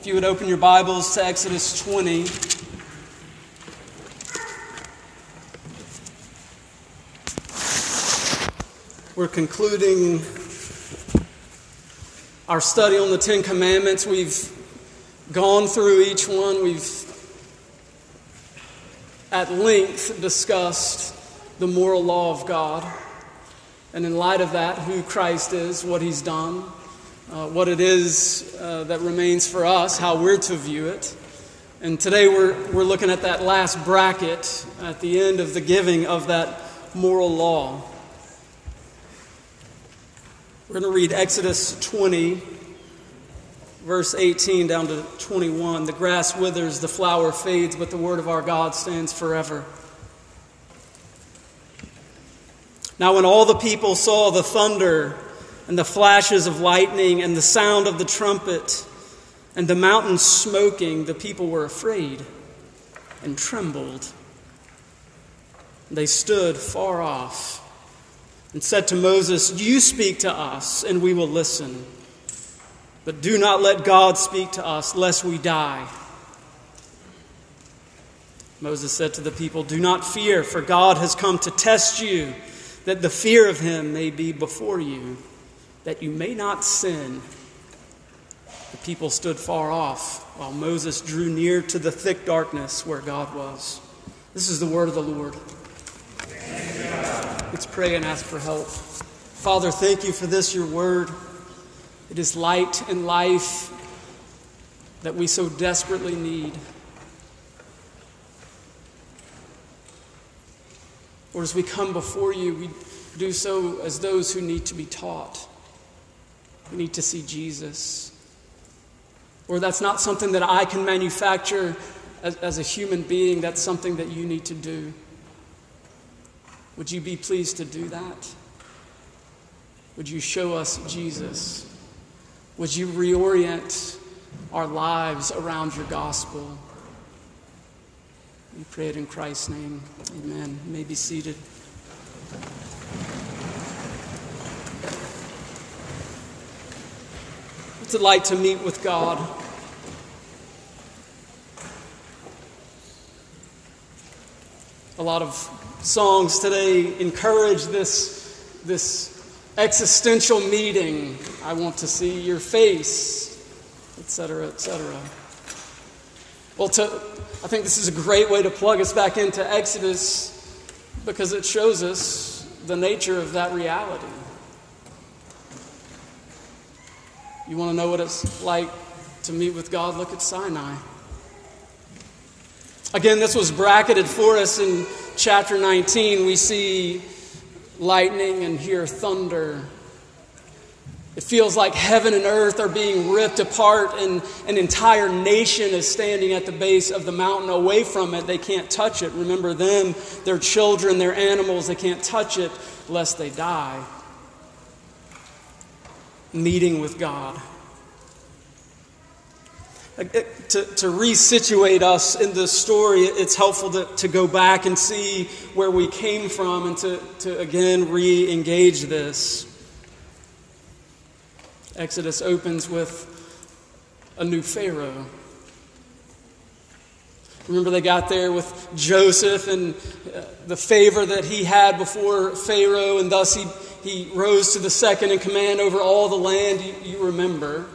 If you would open your Bibles to Exodus 20. We're concluding our study on the Ten Commandments. We've gone through each one. We've at length discussed the moral law of God. And in light of that, who Christ is, what he's done, uh, what it is uh, that remains for us, how we're to view it. And today we're, we're looking at that last bracket at the end of the giving of that moral law. We're going to read Exodus 20, verse 18 down to 21. The grass withers, the flower fades, but the word of our God stands forever. Now, when all the people saw the thunder and the flashes of lightning and the sound of the trumpet and the mountain smoking, the people were afraid and trembled. They stood far off and said to Moses, You speak to us, and we will listen. But do not let God speak to us, lest we die. Moses said to the people, Do not fear, for God has come to test you that the fear of him may be before you, that you may not sin. The people stood far off while Moses drew near to the thick darkness where God was. This is the word of the Lord. Let's pray and ask for help. Father, thank you for this, your word. It is light and life that we so desperately need. Or as we come before you, we do so as those who need to be taught. We need to see Jesus. Or that's not something that I can manufacture as, as a human being, that's something that you need to do. Would you be pleased to do that? Would you show us Jesus? Would you reorient our lives around your gospel? We pray it in Christ's name. Amen. You may be seated. Like to meet with God? A lot of songs today encourage this, this existential meeting. I want to see your face, etc., etc. Well, to, I think this is a great way to plug us back into Exodus because it shows us the nature of that reality. You want to know what it's like to meet with God? Look at Sinai. Again, this was bracketed for us in chapter 19. We see lightning and hear thunder. It feels like heaven and earth are being ripped apart, and an entire nation is standing at the base of the mountain away from it. They can't touch it. Remember them, their children, their animals, they can't touch it lest they die. Meeting with God. To, to resituate us in this story, it's helpful to, to go back and see where we came from and to, to again re engage this. Exodus opens with a new Pharaoh. Remember, they got there with Joseph and uh, the favor that he had before Pharaoh, and thus he, he rose to the second in command over all the land. You, you remember.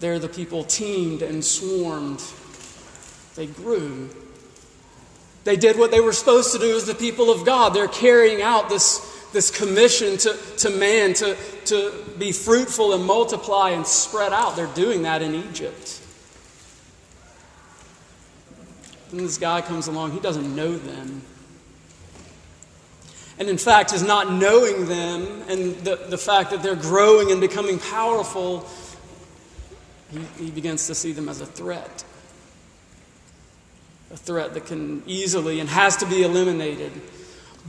There, the people teemed and swarmed. They grew. They did what they were supposed to do as the people of God. They're carrying out this, this commission to, to man to, to be fruitful and multiply and spread out. They're doing that in Egypt. Then this guy comes along, he doesn't know them. And in fact, is not knowing them and the, the fact that they're growing and becoming powerful he, he begins to see them as a threat. A threat that can easily and has to be eliminated.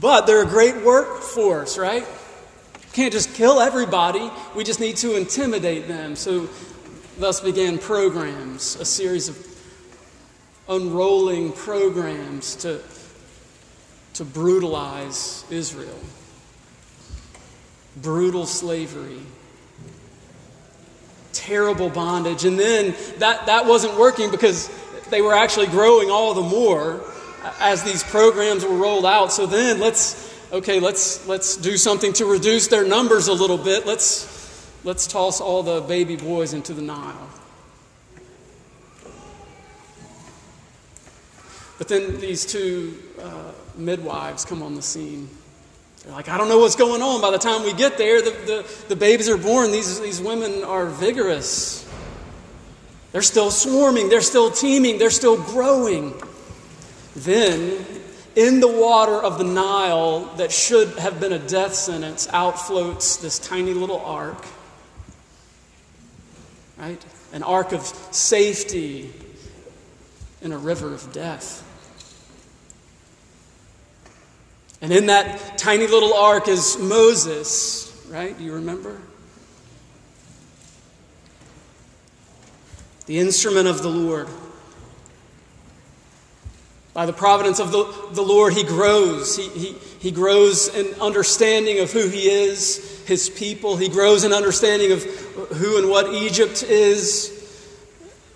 But they're a great workforce, right? Can't just kill everybody. We just need to intimidate them. So, thus began programs, a series of unrolling programs to, to brutalize Israel. Brutal slavery, terrible bondage. And then that, that wasn't working because they were actually growing all the more as these programs were rolled out. So then let's, okay, let's, let's do something to reduce their numbers a little bit. Let's, let's toss all the baby boys into the Nile. But then these two uh, midwives come on the scene. They're like, I don't know what's going on. By the time we get there, the, the, the babies are born. These, these women are vigorous. They're still swarming, they're still teeming, they're still growing. Then, in the water of the Nile that should have been a death sentence, out floats this tiny little ark. Right? An ark of safety in a river of death. And in that tiny little ark is Moses, right? Do you remember? The instrument of the Lord. By the providence of the, the Lord, he grows. He, he, he grows in understanding of who he is, his people. He grows in understanding of who and what Egypt is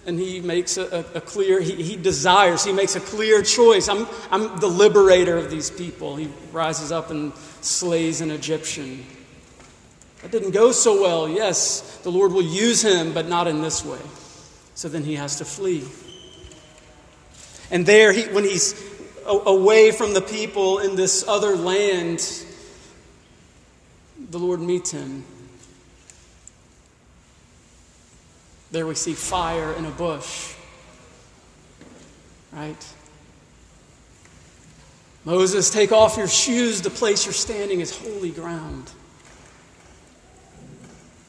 and he makes a, a, clear he, he, desires he makes a clear choice. I'm, I'm the liberator of these people. He rises up and slays an egyptian. That didn't go so well. Yes the lord will use him but not in this way. So then he has to flee. And there he, when he's away from the people in this other land the lord meets him There we see fire in a bush. Right? Moses, take off your shoes. The place you're standing is holy ground.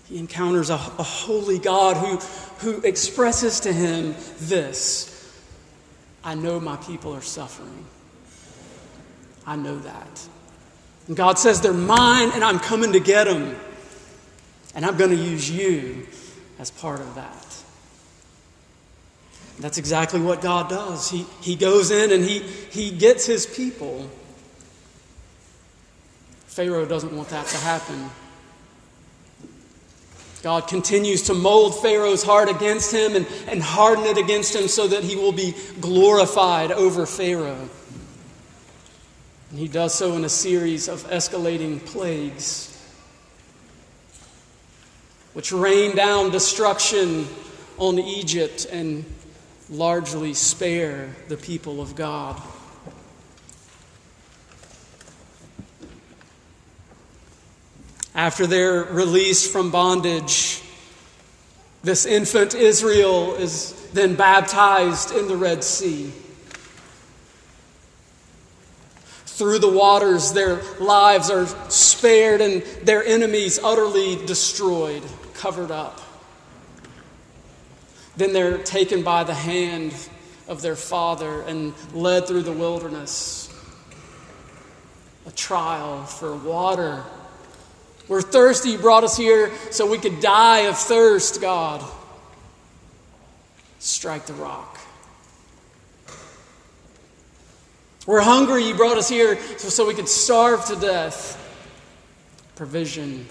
He encounters a, a holy God who, who expresses to him this I know my people are suffering. I know that. And God says, They're mine, and I'm coming to get them. And I'm going to use you as part of that. That's exactly what God does. He, he goes in and he, he gets his people. Pharaoh doesn't want that to happen. God continues to mold Pharaoh's heart against him and, and harden it against him so that he will be glorified over Pharaoh. And he does so in a series of escalating plagues which rain down destruction on Egypt and largely spare the people of God. After their release from bondage, this infant Israel is then baptized in the Red Sea. Through the waters, their lives are spared and their enemies utterly destroyed covered up. Then they're taken by the hand of their father and led through the wilderness. A trial for water. We're thirsty. You brought us here so we could die of thirst, God. Strike the rock. We're hungry. You brought us here so, so we could starve to death. Provision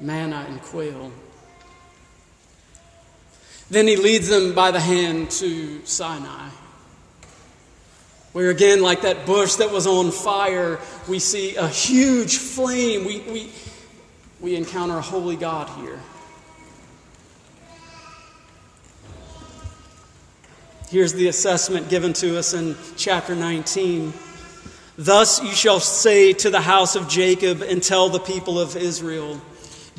manna and quail. Then he leads them by the hand to Sinai, where again, like that bush that was on fire, we see a huge flame. We, we, we encounter a holy God here. Here's the assessment given to us in chapter 19. Thus you shall say to the house of Jacob and tell the people of Israel.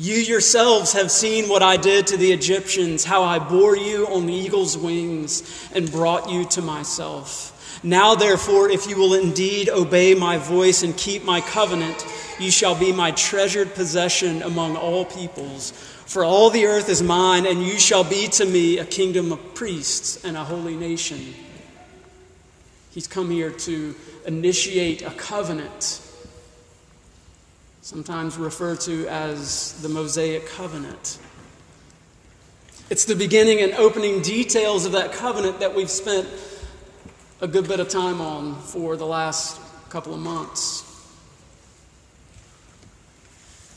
You yourselves have seen what I did to the Egyptians, how I bore you on the eagle's wings and brought you to myself. Now, therefore, if you will indeed obey my voice and keep my covenant, you shall be my treasured possession among all peoples. For all the earth is mine, and you shall be to me a kingdom of priests and a holy nation. He's come here to initiate a covenant sometimes referred to as the Mosaic covenant. It's the beginning and opening details of that covenant that we've spent a good bit of time on for the last couple of months.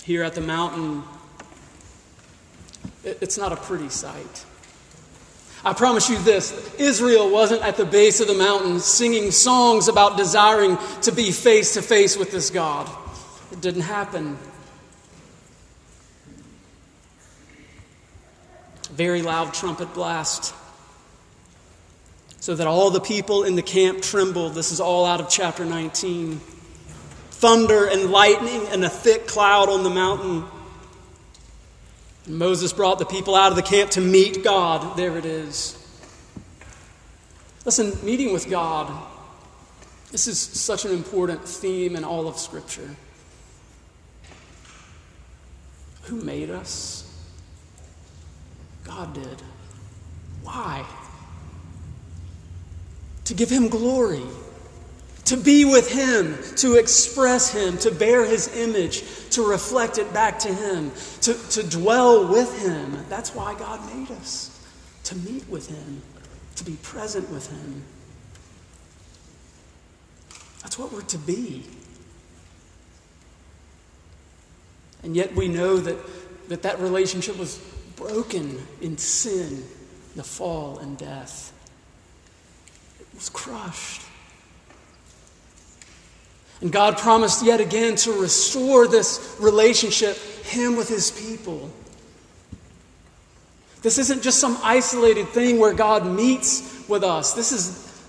Here at the mountain, It's not a pretty sight. I promise you this Israel wasn't at the base of the mountain singing songs about desiring to be face to face with this God. It didn't happen. Very loud trumpet blast so that all the people in the camp trembled. This is all out of chapter 19. Thunder and lightning and a thick cloud on the mountain. And Moses brought the people out of the camp to meet God. There it is. Listen, meeting with God, this is such an important theme in all of Scripture. Who made us? God did. Why? To give Him glory to be with Him, to express Him, to bear His image, to reflect it back to Him, to, to dwell with Him. That's why God made us, to meet with Him, to be present with Him. That's what we're to be. And yet we know that that, that relationship was broken in sin, the fall, and death. It was crushed. And God promised yet again to restore this relationship, Him with His people. This isn't just some isolated thing where God meets with us. This is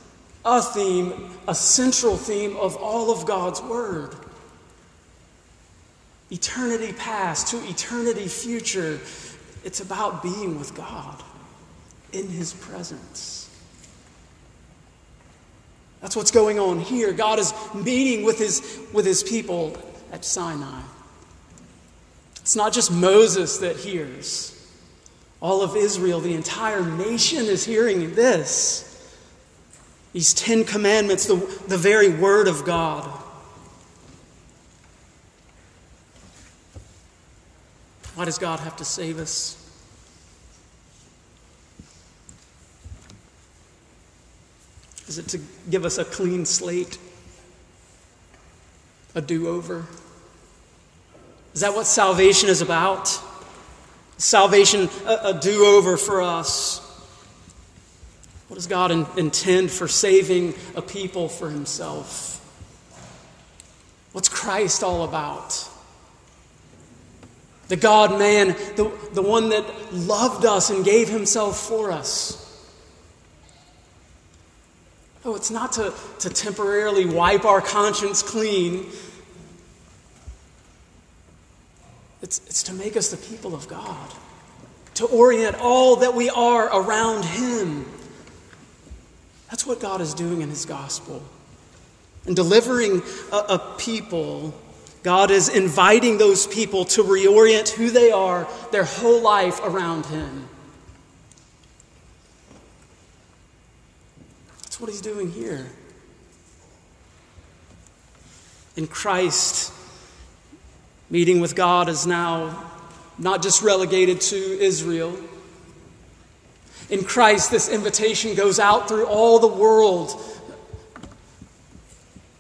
a theme, a central theme of all of God's Word. Eternity past to eternity future, it's about being with God in His presence. That's what's going on here. God is meeting with his, with his people at Sinai. It's not just Moses that hears, all of Israel, the entire nation is hearing this. These Ten Commandments, the, the very Word of God. Why does God have to save us? Is it to give us a clean slate? A do over? Is that what salvation is about? Salvation, a, a do over for us. What does God in, intend for saving a people for himself? What's Christ all about? The God man, the, the one that loved us and gave himself for us. Oh, it's not to, to temporarily wipe our conscience clean. It's, it's to make us the people of God, to orient all that we are around Him. That's what God is doing in His gospel. And delivering a, a people, God is inviting those people to reorient who they are, their whole life around Him. That's what he's doing here. In Christ, meeting with God is now not just relegated to Israel. In Christ, this invitation goes out through all the world,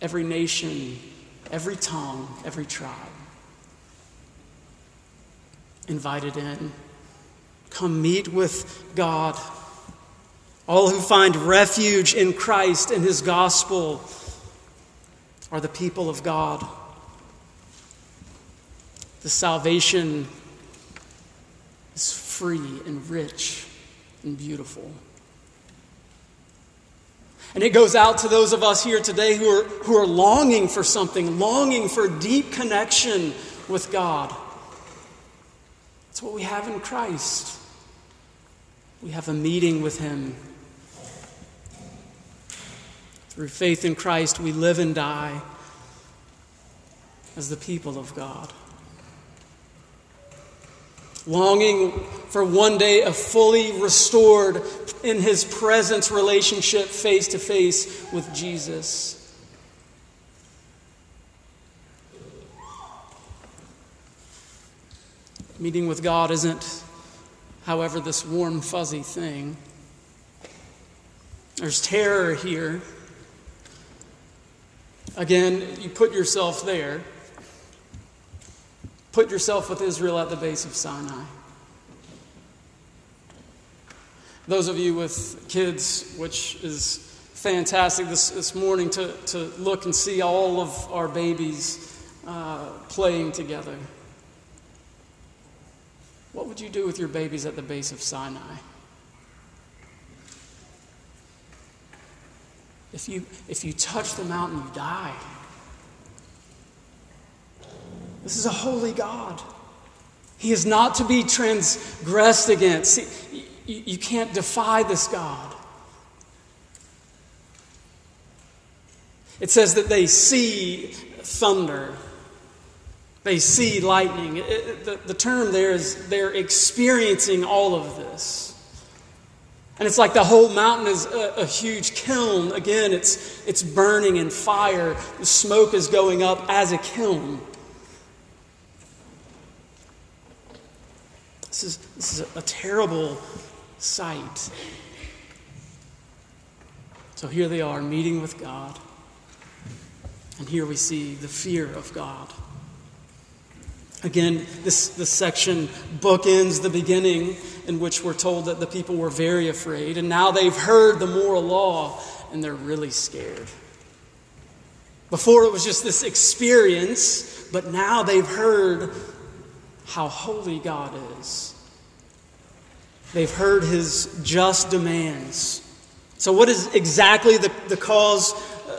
every nation, every tongue, every tribe. Invited in. Come meet with God all who find refuge in Christ and his gospel are the people of God. The salvation is free and rich and beautiful. And it goes out to those of us here today who are, who are longing for something, longing for deep connection with God. That's what we have in Christ. We have a meeting with Him through faith in Christ, we live and die as the people of God. Longing for one day a fully restored, in his presence relationship face to face with Jesus. Meeting with God isn't, however, this warm, fuzzy thing. There's terror here. Again, you put yourself there. Put yourself with Israel at the base of Sinai. Those of you with kids, which is fantastic this, this morning to, to look and see all of our babies uh, playing together. What would you do with your babies at the base of Sinai? If you, if you touch the mountain, you die. This is a holy God. He is not to be transgressed against. You, can't defy this God. It says that they see thunder, they see lightning. It, the, the term there is they're experiencing all of this. And it's like the whole mountain is a, a, huge kiln. Again, it's, it's burning in fire. The smoke is going up as a kiln. This is, this is a, terrible sight. So here they are meeting with God. And here we see the fear of God. Again, this, this section bookends the beginning in which we're told that the people were very afraid, and now they've heard the moral law and they're really scared. Before it was just this experience, but now they've heard how holy God is. They've heard his just demands. So, what is exactly the, the cause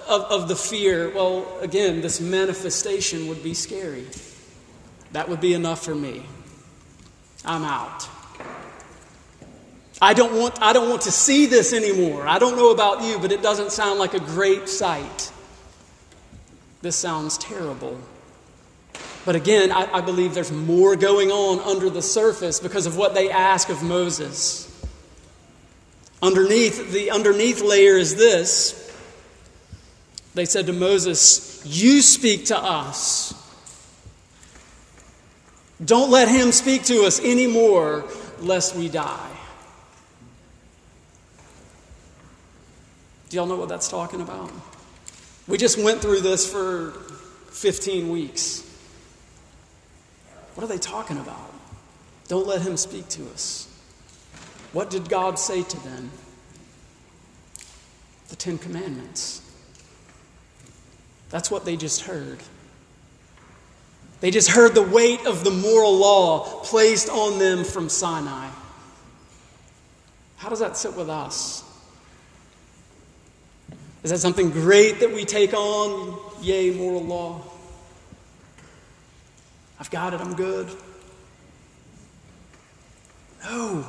of, of the fear? Well, again, this manifestation would be scary. That would be enough for me. I'm out. I don't, want, I don't want to see this anymore. I don't know about you, but it doesn't sound like a great sight. This sounds terrible. But again, I, I, believe there's more going on under the surface because of what they ask of Moses. Underneath, the underneath layer is this. They said to Moses, You speak to us. Don't let him speak to us anymore, lest we die. Do y'all know what that's talking about? We just went through this for 15 weeks. What are they talking about? Don't let him speak to us. What did God say to them? The Ten Commandments. That's what they just heard. They just heard the weight of the moral law placed on them from Sinai. How does that sit with us? Is that something great that we take on? Yay, moral law. I've got it, I'm good. No,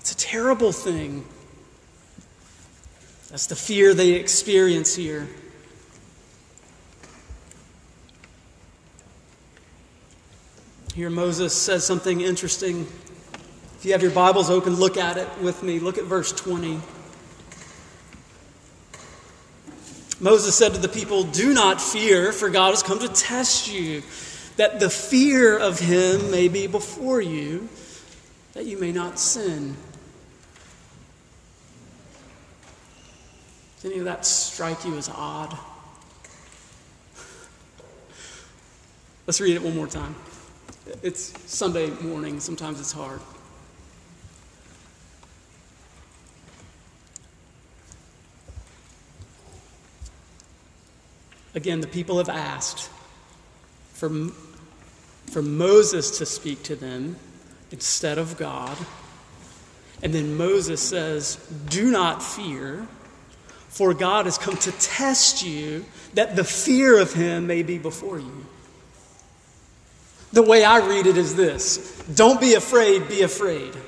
it's a terrible thing. That's the fear they experience here. Here, Moses says something interesting. If you have your Bibles open, look at it with me. Look at verse 20. Moses said to the people, Do not fear, for God has come to test you, that the fear of him may be before you, that you may not sin. Does any of that strike you as odd? Let's read it one more time. It's Sunday morning, sometimes it's hard. Again, the people have asked for, for Moses to speak to them instead of God. And then Moses says, Do not fear, for God has come to test you, that the fear of him may be before you. The way I read it is this Don't be afraid, be afraid. Does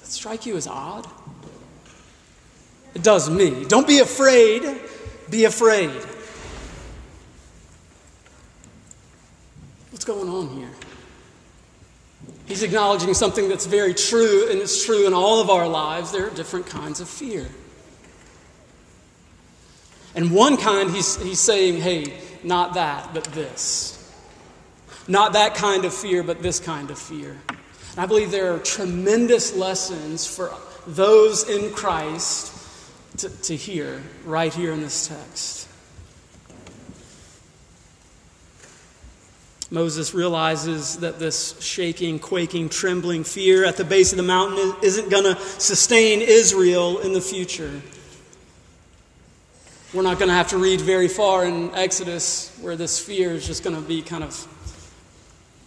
that strike you as odd? It does me. Don't be afraid, be afraid. What's going on here? Acknowledging something that's very true, and it's true in all of our lives. There are different kinds of fear. And one kind, he's, he's saying, hey, not that, but this. Not that kind of fear, but this kind of fear. And I believe there are tremendous lessons for those in Christ to, to hear right here in this text. Moses realizes that this shaking, quaking, trembling fear at the base of the mountain isn't going to sustain Israel in the future. We're not going to have to read very far in Exodus where this fear is just going to be kind of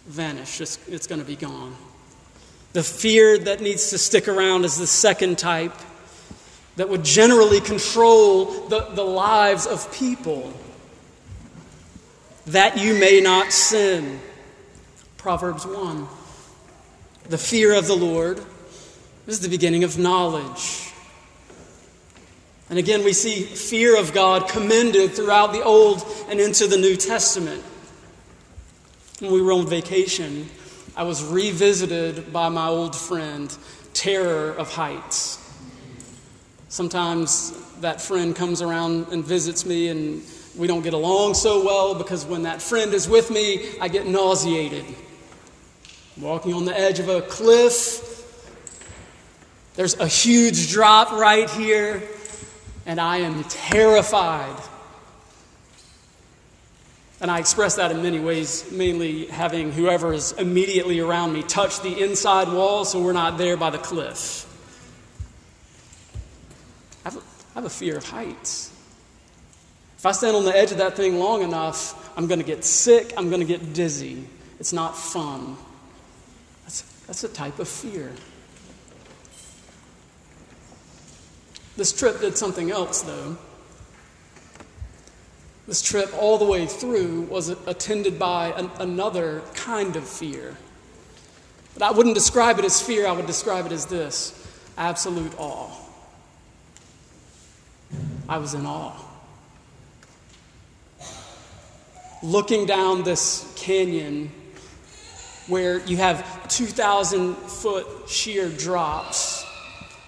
vanished. It's, it's going to be gone. The fear that needs to stick around is the second type that would generally control the, the lives of people that you may not sin. Proverbs 1. The fear of the Lord is the beginning of knowledge. And again, we see fear of God commended throughout the Old and into the New Testament. When we were on vacation, I was revisited by my old friend, terror of heights. Sometimes that friend comes around and visits me, and we don't get along so well because when that friend is with me, I get nauseated. walking on the edge of a cliff, there's a huge drop right here, and I am terrified. And I express that in many ways, mainly having whoever is immediately around me touch the inside wall so we're not there by the cliff. I have a, I have a fear of heights. If I stand on the edge of that thing long enough, I'm going to get sick, I'm going to get dizzy. It's not fun. That's, that's a type of fear. This trip did something else, though. This trip, all the way through, was attended by an, another kind of fear. But I wouldn't describe it as fear, I would describe it as this absolute awe. I was in awe. Looking down this canyon where you have 2,000 foot sheer drops.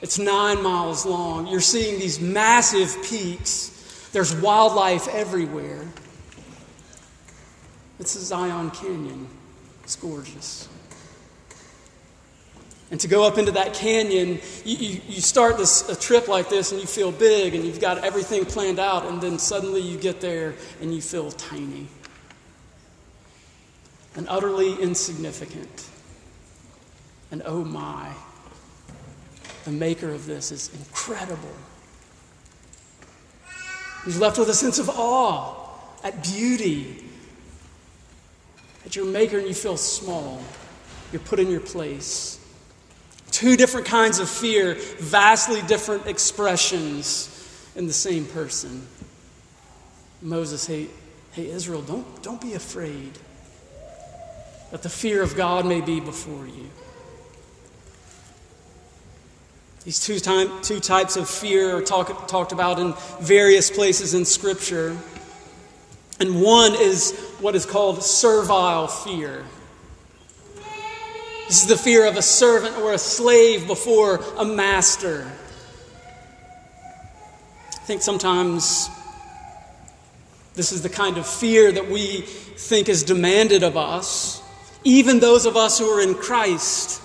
It's nine miles long. You're seeing these massive peaks. There's wildlife everywhere. It's a Zion Canyon. It's gorgeous. And to go up into that canyon, you, you, you, start this a trip like this and you feel big and you've got everything planned out, and then suddenly you get there and you feel tiny and utterly insignificant. And oh my, the maker of this is incredible. He's left with a sense of awe at beauty, at your maker, and you feel small. You're put in your place. Two different kinds of fear, vastly different expressions in the same person. Moses, hey, hey Israel, don't, don't be afraid that the fear of God may be before you. These two, time, two types of fear are talk, talked about in various places in Scripture. And one is what is called servile fear. This is the fear of a servant or a slave before a master. I think sometimes this is the kind of fear that we think is demanded of us even those of us who are in Christ.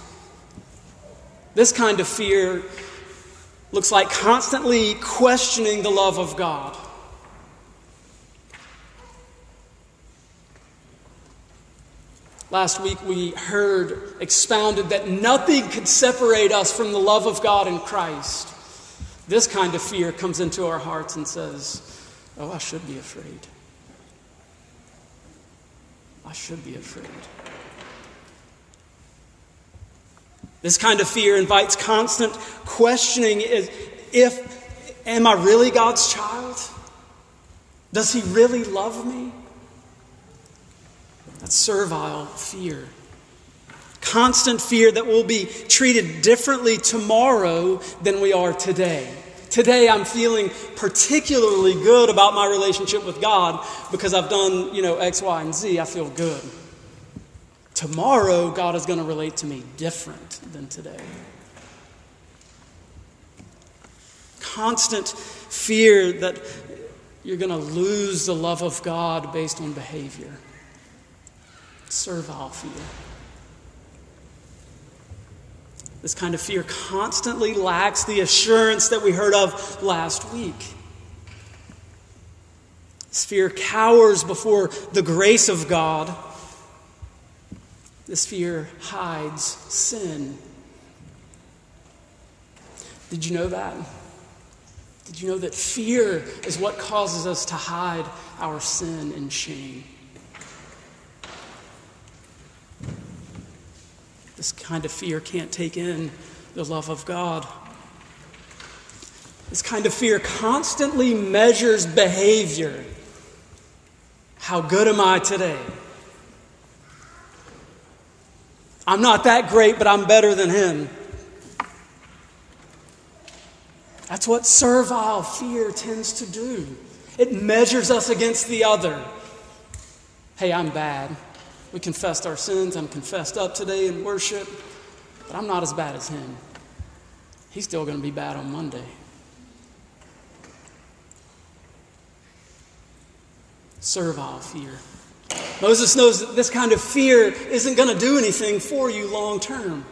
This kind of fear looks like constantly questioning the love of God. Last week we heard expounded that nothing could separate us from the love of God in Christ. This kind of fear comes into our hearts and says, Oh, I should be afraid. I should be afraid. This kind of fear invites constant questioning is if, am I really God's child? Does He really love me? That's servile fear. Constant fear that we'll be treated differently tomorrow than we are today. Today I'm feeling particularly good about my relationship with God because I've done, you know, X, Y, and Z. I feel good. Tomorrow, God is going to relate to me different than today. Constant fear that you're going to lose the love of God based on behavior. Servile fear. This kind of fear constantly lacks the assurance that we heard of last week. This fear cowers before the grace of God This fear hides sin. Did you know that? Did you know that fear is what causes us to hide our sin and shame? This kind of fear can't take in the love of God. This kind of fear constantly measures behavior. How good am I today? I'm not that great, but I'm better than him. That's what servile fear tends to do. It measures us against the other. Hey, I'm bad. We confessed our sins. I'm confessed up today in worship, but I'm not as bad as him. He's still going to be bad on Monday. Servile fear. Moses knows that this kind of fear isn't going to do anything for you long term.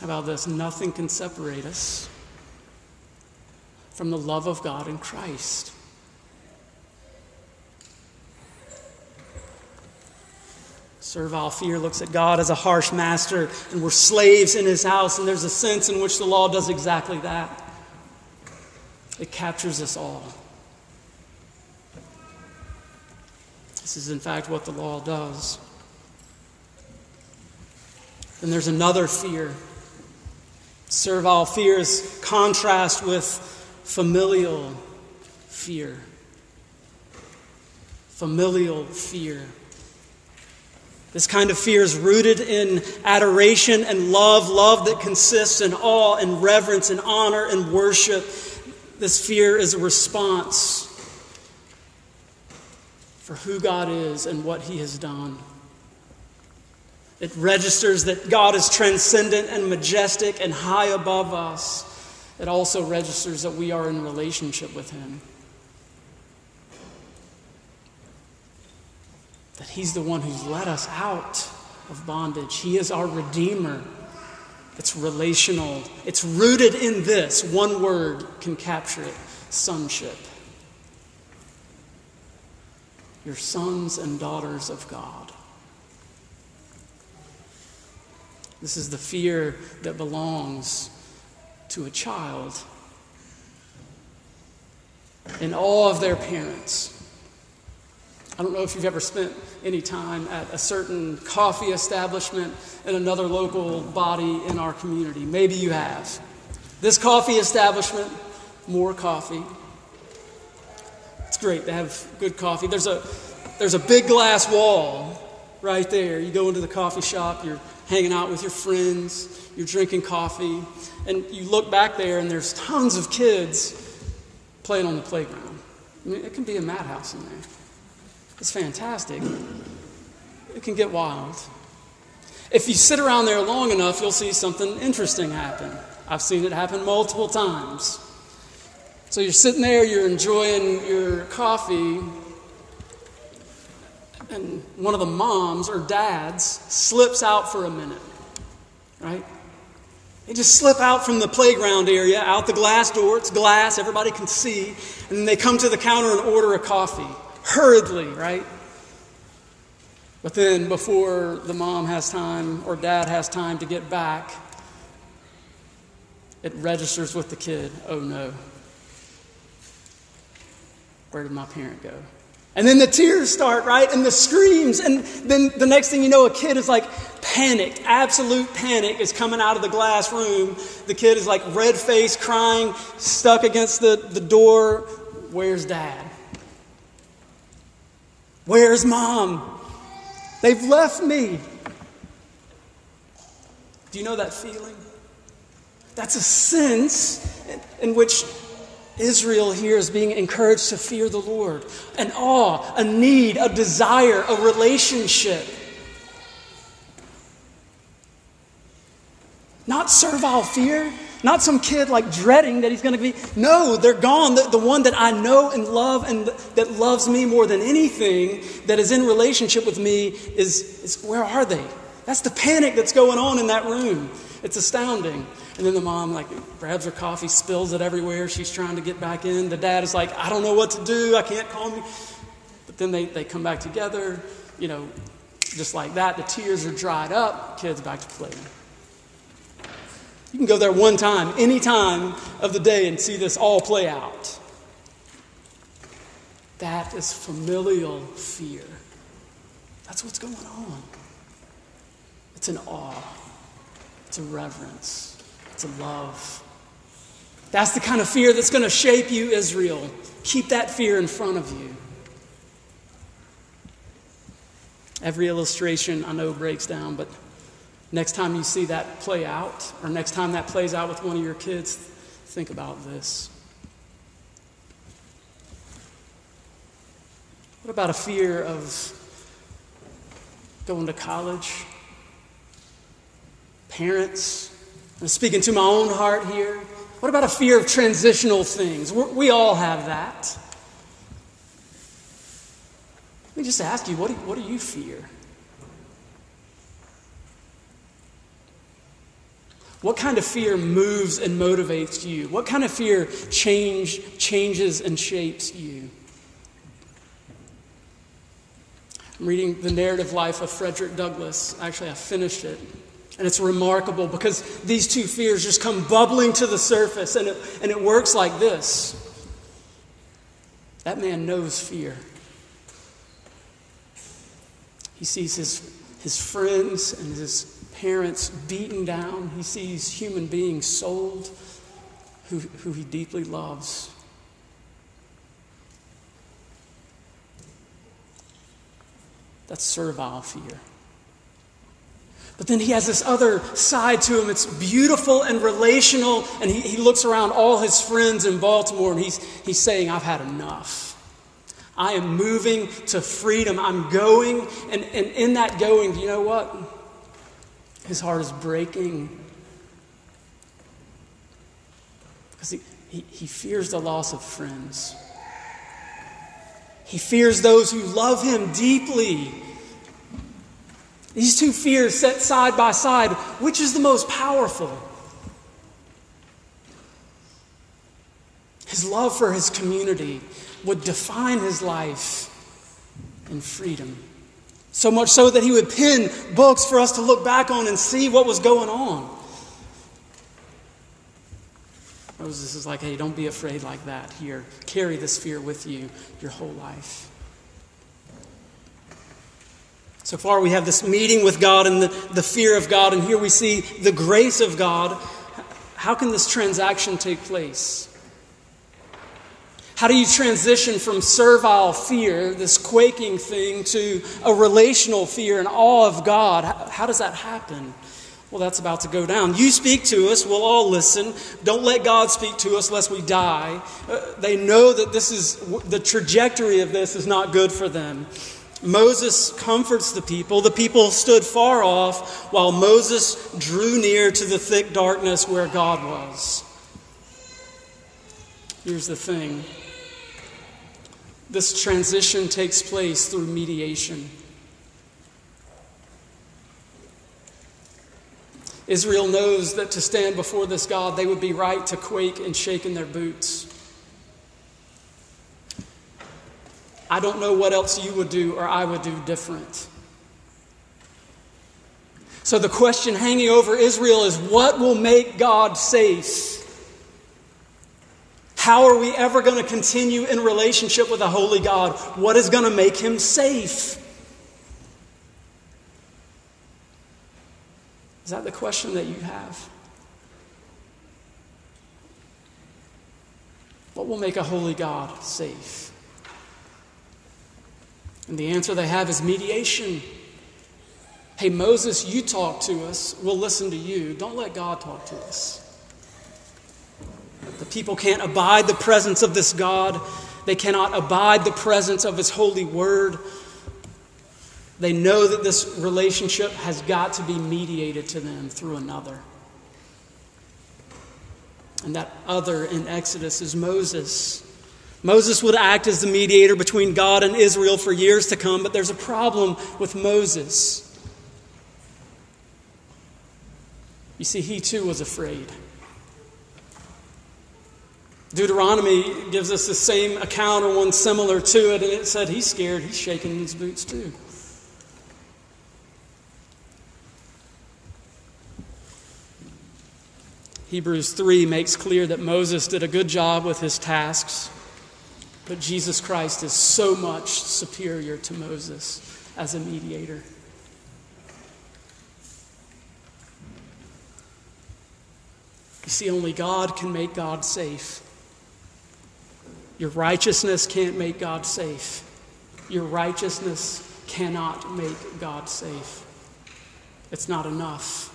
How about this? Nothing can separate us from the love of God in Christ. Servile fear looks at God as a harsh master, and we're slaves in his house, and there's a sense in which the law does exactly that. It captures us all. This is, in fact, what the law does. And there's another fear Servile fear is contrast with familial fear. Familial fear. This kind of fear is rooted in adoration and love, love that consists in awe and reverence and honor and worship. This fear is a response for who God is and what He has done. It registers that God is transcendent and majestic and high above us. It also registers that we are in relationship with Him. That He's the one who's let us out of bondage. He is our Redeemer. It's relational, it's rooted in this. One word can capture it sonship. You're sons and daughters of God. This is the fear that belongs to a child in awe of their parents. I don't know if you've ever spent any time at a certain coffee establishment in another local body in our community. Maybe you have. This coffee establishment, more coffee. It's great to have good coffee. There's a, there's a big glass wall right there. You go into the coffee shop, you're hanging out with your friends, you're drinking coffee, and you look back there and there's tons of kids playing on the playground. I mean, it can be a madhouse in there. It's fantastic. It can get wild. If you sit around there long enough, you'll see something interesting happen. I've seen it happen multiple times. So you're sitting there, you're enjoying your coffee, and one of the moms or dads slips out for a minute, right? They just slip out from the playground area, out the glass door. It's glass, everybody can see. And they come to the counter and order a coffee, hurriedly, right? But then, before the mom has time or dad has time to get back, it registers with the kid oh no. Where did my parent go? And then the tears start, right? And the screams. And then the next thing you know, a kid is like panicked. Absolute panic is coming out of the glass room. The kid is like red faced, crying, stuck against the, the door. Where's dad? Where's mom? They've left me. Do you know that feeling? That's a sense in which Israel here is being encouraged to fear the Lord. An awe, a need, a desire, a relationship. Not servile fear, not some kid like dreading that he's going to be. No, they're gone. The, the one that I know and love and that loves me more than anything, that is in relationship with me, is, is where are they? That's the panic that's going on in that room. It's astounding. And then the mom like grabs her coffee, spills it everywhere. She's trying to get back in. The dad is like, I don't know what to do. I can't calm you. But then they, they come back together, you know, just like that. The tears are dried up, kids back to playing. You can go there one time, any time of the day, and see this all play out. That is familial fear. That's what's going on. It's an awe, it's a reverence, it's a love. That's the kind of fear that's going to shape you, Israel. Keep that fear in front of you. Every illustration I know breaks down, but next time you see that play out, or next time that plays out with one of your kids, think about this. What about a fear of going to college? Parents, I'm speaking to my own heart here. What about a fear of transitional things? We're, we all have that. Let me just ask you what do, what do you fear? What kind of fear moves and motivates you? What kind of fear change, changes and shapes you? I'm reading the narrative life of Frederick Douglass. Actually, I finished it. And it's remarkable because these two fears just come bubbling to the surface, and it, and it works like this. That man knows fear. He sees his, his friends and his parents beaten down. He sees human beings sold who, who he deeply loves. That's servile fear. But then he has this other side to him. It's beautiful and relational. And he, he looks around all his friends in Baltimore and he's, he's saying, I've had enough. I am moving to freedom. I'm going. And, and in that going, you know what? His heart is breaking. Because he, he, he fears the loss of friends. He fears those who love him deeply these two fears set side by side, which is the most powerful? His love for his community would define his life in freedom. So much so that he would pen books for us to look back on and see what was going on. Moses is like, hey, don't be afraid like that. Here, carry this fear with you your whole life. So far, we have this meeting with God and the, the fear of God, and here we see the grace of God. How can this transaction take place? How do you transition from servile fear, this quaking thing, to a relational fear and awe of God? How, does that happen? Well, that's about to go down. You speak to us, we'll all listen. Don't let God speak to us lest we die. Uh, they know that this is the trajectory of this is not good for them. Moses comforts the people. The people stood far off while Moses drew near to the thick darkness where God was. Here's the thing this transition takes place through mediation. Israel knows that to stand before this God, they would be right to quake and shake in their boots. I don't know what else you would do or I would do different. So the question hanging over Israel is what will make God safe? How are we ever going to continue in relationship with a holy God? What is going to make him safe? Is that the question that you have? What will make a holy God safe? And the answer they have is mediation. Hey, Moses, you talk to us. We'll listen to you. Don't let God talk to us. The people can't abide the presence of this God, they cannot abide the presence of His holy word. They know that this relationship has got to be mediated to them through another. And that other in Exodus is Moses. Moses would act as the mediator between God and Israel for years to come, but there's a problem with Moses. You see, he too was afraid. Deuteronomy gives us the same account or one similar to it, and it said he's scared, he's shaking his boots too. Hebrews 3 makes clear that Moses did a good job with his tasks, but Jesus Christ is so much superior to Moses as a mediator. You see, only God can make God safe. Your righteousness can't make God safe. Your righteousness cannot make God safe. It's not enough.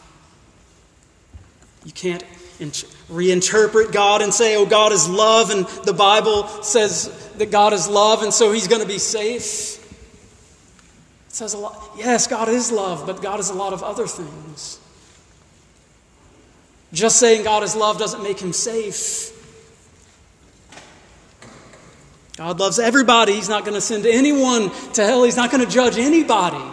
You can't reinterpret God and say, oh, God is love, and the Bible says that God is love, and so he's going to be safe. It says a lot. Yes, God is love, but God is a lot of other things. Just saying God is love doesn't make him safe. God loves everybody. He's not going to send anyone to hell. He's not going to judge anybody.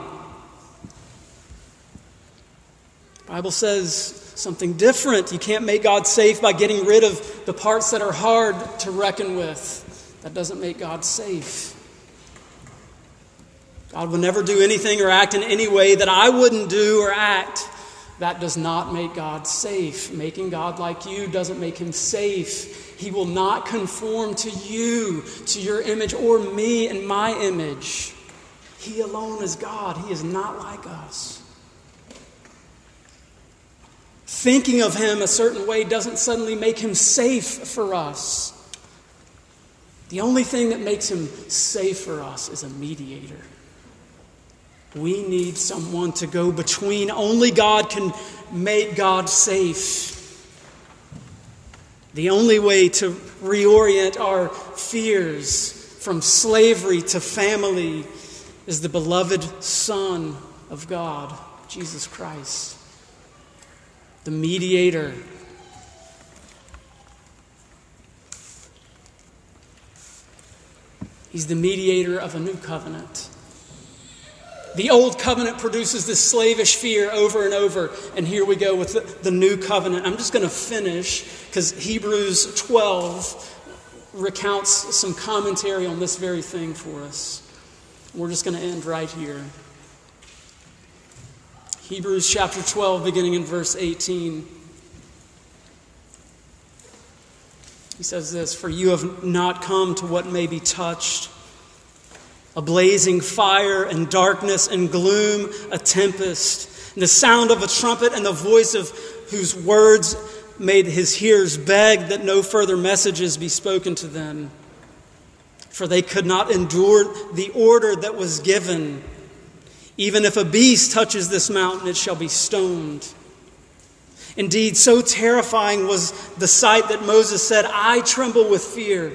The Bible says something different. You can't make God safe by getting rid of the parts that are hard to reckon with. That doesn't make God safe. God will never do anything or act in any way that I wouldn't do or act. That does not make God safe. Making God like you doesn't make him safe. He will not conform to you, to your image, or me and my image. He alone is God. He is not like us. Thinking of him a certain way doesn't suddenly make him safe for us. The only thing that makes him safe for us is a mediator. We need someone to go between. Only God can make God safe. The only way to reorient our fears from slavery to family is the beloved Son of God, Jesus Christ the mediator. He's the mediator of a new covenant. The old covenant produces this slavish fear over and over. And here we go with the, the new covenant. I'm just going to finish because Hebrews 12 recounts some commentary on this very thing for us. We're just going to end right here. Hebrews chapter 12, beginning in verse 18. He says this For you have not come to what may be touched a blazing fire and darkness and gloom, a tempest, and the sound of a trumpet and the voice of whose words made his hearers beg that no further messages be spoken to them. For they could not endure the order that was given. Even if a beast touches this mountain, it shall be stoned. Indeed, so terrifying was the sight that Moses said, I tremble with fear.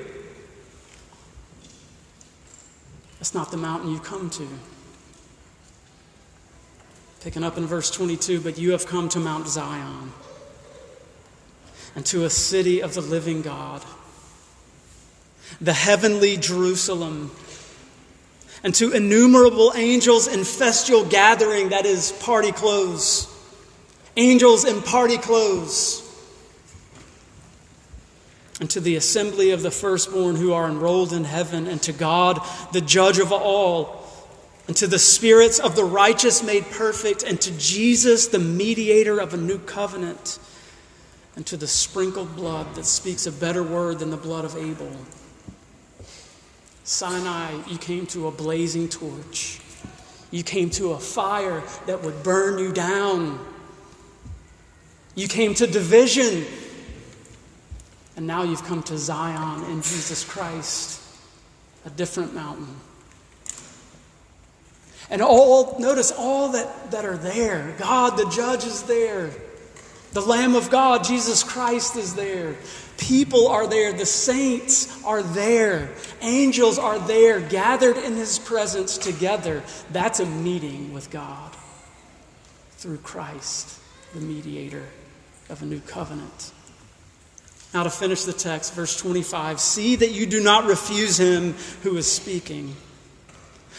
That's not the mountain you come to. Picking up in verse 22, but you have come to Mount Zion and to a city of the living God, the heavenly Jerusalem and to innumerable angels in festal gathering, that is, party clothes. Angels in party clothes. And to the assembly of the firstborn who are enrolled in heaven, and to God, the judge of all, and to the spirits of the righteous made perfect, and to Jesus, the mediator of a new covenant, and to the sprinkled blood that speaks a better word than the blood of Abel Sinai, you came to a blazing torch. You came to a fire that would burn you down. You came to division. And now you've come to Zion in Jesus Christ, a different mountain. And all, notice all that, that are there. God, the judge, is there. The Lamb of God, Jesus Christ, is there. People are there. The saints are there. Angels are there, gathered in His presence together. That's a meeting with God through Christ, the mediator of a new covenant. Now, to finish the text, verse 25 See that you do not refuse Him who is speaking.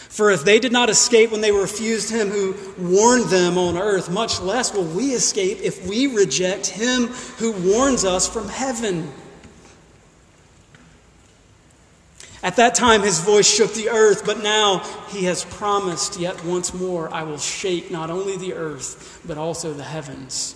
For if they did not escape when they refused him who warned them on earth, much less will we escape if we reject him who warns us from heaven. At that time, his voice shook the earth, but now he has promised, yet once more, I will shake not only the earth, but also the heavens.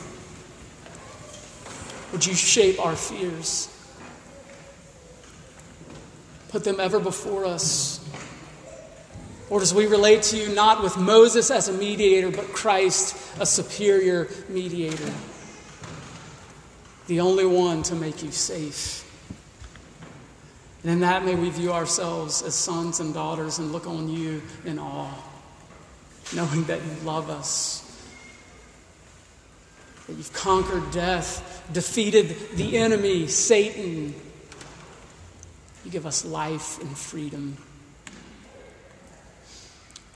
Would you shape our fears? Put them ever before us. Lord, as we relate to you not with Moses as a mediator, but Christ, a superior mediator, the only one to make you safe. And in that, may we view ourselves as sons and daughters and look on you in awe, knowing that you love us, that you've conquered death, defeated the enemy, Satan. You give us life and freedom.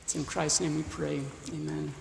It's in Christ's name we pray. Amen.